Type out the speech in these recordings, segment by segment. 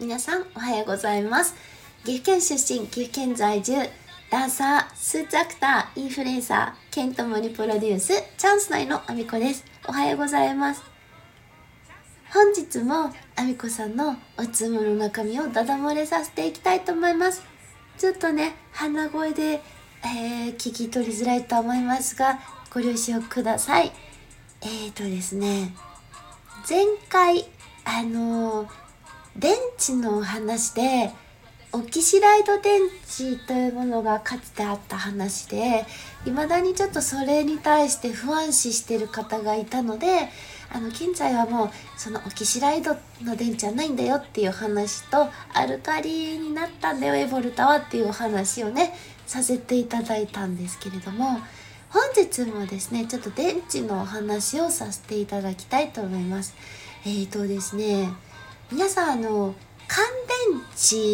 皆さんおはようございます。岐阜県出身岐阜県在住ダンサースーツアクターインフルエンサーケントモリプロデュースチャンス内のあみこです。おはようございます。本日もあみこさんのおつむの中身をダダ漏れさせていきたいと思います。ちょっとね鼻声で、えー、聞き取りづらいと思いますがご了承ください。えーとですね前回あのー電池のお話でオキシライド電池というものがかつてあった話で未だにちょっとそれに対して不安視してる方がいたのであの現在はもうそのオキシライドの電池はないんだよっていう話とアルカリになったんだよエボルタはっていうお話をねさせていただいたんですけれども本日もですねちょっと電池のお話をさせていただきたいと思います。えーとですね皆さんあの乾電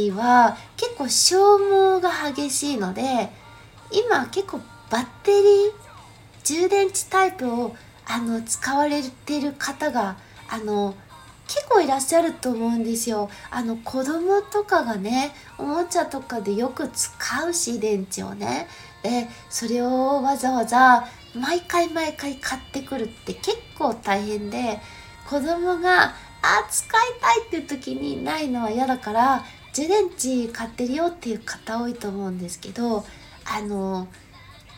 池は結構消耗が激しいので今結構バッテリー充電池タイプをあの使われてる方があの結構いらっしゃると思うんですよ。あの子供とかがねおもちゃとかでよく使うし電池をね。でそれをわざわざ毎回毎回買ってくるって結構大変で子供があ使いたいっていう時にないのは嫌だから充電池買ってるよっていう方多いと思うんですけどあの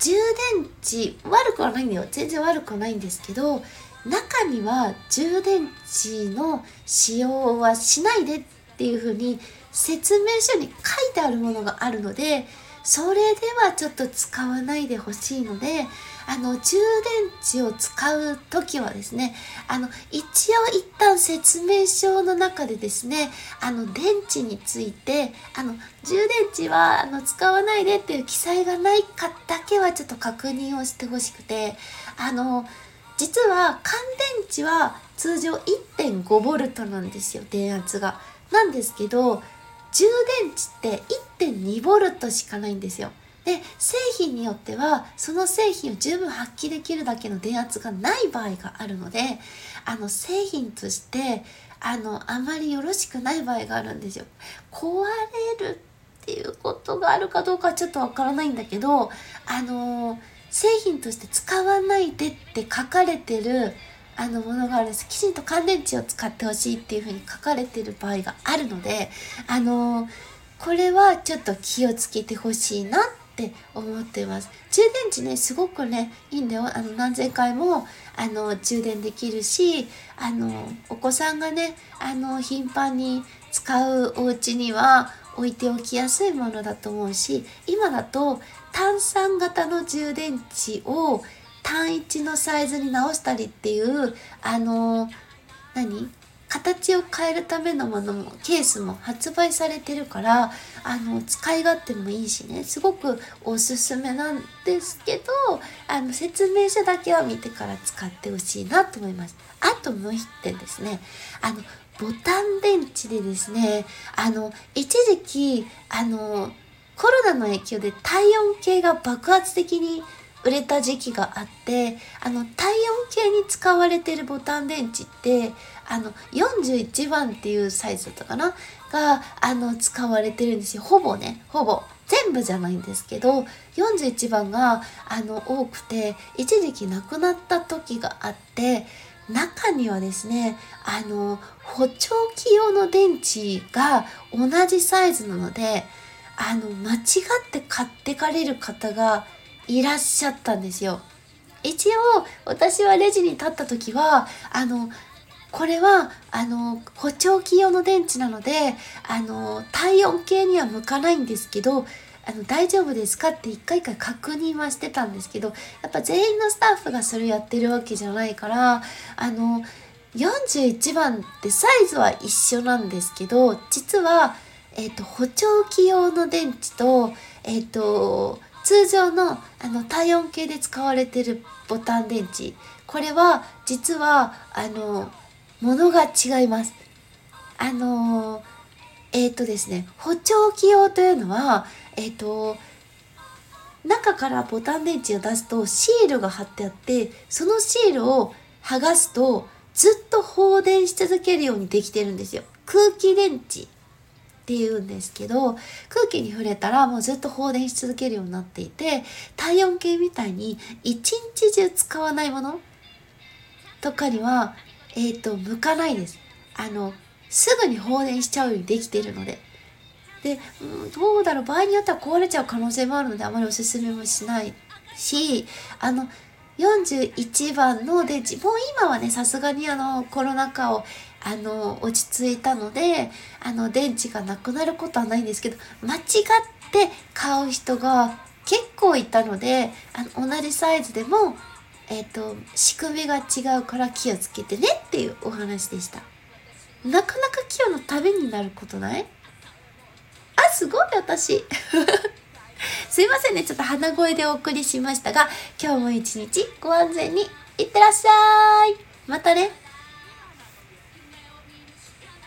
充電池悪くはないんだよ。全然悪くはないんですけど中には充電池の使用はしないでっていう風に説明書に書いてあるものがあるのでそれではちょっと使わないでほしいのであの充電池を使う時はですねあの一応一旦説明書の中でですねあの電池についてあの充電池はあの使わないでっていう記載がないかだけはちょっと確認をしてほしくてあの実は乾電池は通常 1.5V なんですよ電圧が。なんですけど充電池って 1.2V しかないんですよ。で製品によってはその製品を十分発揮できるだけの電圧がない場合があるのであの製品としてあのあまりよろしくない場合があるんですよ。壊れるっていうことがあるかどうかはちょっとわからないんだけどあの製品として使わないでって書かれてるあのものがあるんです。きちんと乾電池を使ってほしいっていうふうに書かれてる場合があるのであのこれはちょっと気をつけてほしいなっって思ってます。充電池ね、すごくね、いいんだよ。あの、何千回も、あの、充電できるし、あの、お子さんがね、あの、頻繁に使うお家には置いておきやすいものだと思うし、今だと炭酸型の充電池を単一のサイズに直したりっていう、あの、何？形を変えるためのものもケースも発売されてるからあの使い勝手もいいしね。すごくおすすめなんですけどあの説明書だけは見てから使ってほしいなと思います。あともう一点ですね。あのボタン電池でですねあの一時期あのコロナの影響で体温計が爆発的に売れた時期があってあの体温計に使われてるボタン電池ってあの41番っていうサイズだったかな？があの使われてるんですよ。ほぼね。ほぼ。全部じゃないんですけど41番があの多くて一時期なくなった時があって中にはですねあの補聴器用の電池が同じサイズなのであの間違って買ってかれる方がいらっしゃったんですよ。一応私はレジに立った時はあのこれはあの補聴器用の電池なのであの体温計には向かないんですけどあの大丈夫ですかって一回一回確認はしてたんですけどやっぱ全員のスタッフがそれやってるわけじゃないからあの41番ってサイズは一緒なんですけど実は、えーと、補聴器用の電池と,、えーと通常のあの体温計で使われてるボタン電池これは実はあのものが違います。あのえっ、ー、とですね補聴器用というのはえっ、ー、と中からボタン電池を出すとシールが貼ってあってそのシールを剥がすとずっと放電し続けるようにできてるんですよ。空気電池っていうんですけど空気に触れたらもうずっと放電し続けるようになっていて体温計みたいに一日中使わないものとかにはえっ、ー、と向かないです。あのすぐに放電しちゃうようにできてるので。で、うん、どうだろう。場合によっては壊れちゃう可能性もあるのであまりおすすめもしないしあの41番のでもう今はねさすがにあのコロナ禍をあの落ち着いたのであの電池がなくなることはないんですけど間違って買う人が結構いたのであの同じサイズでも、えっ、ー、と仕組みが違うから気をつけてねっていうお話でした。なかなかキヨのためになることない？あすごい私。すいませんね。ちょっと鼻声でお送りしましたが今日も一日ご安全にいってらっしゃい。またね。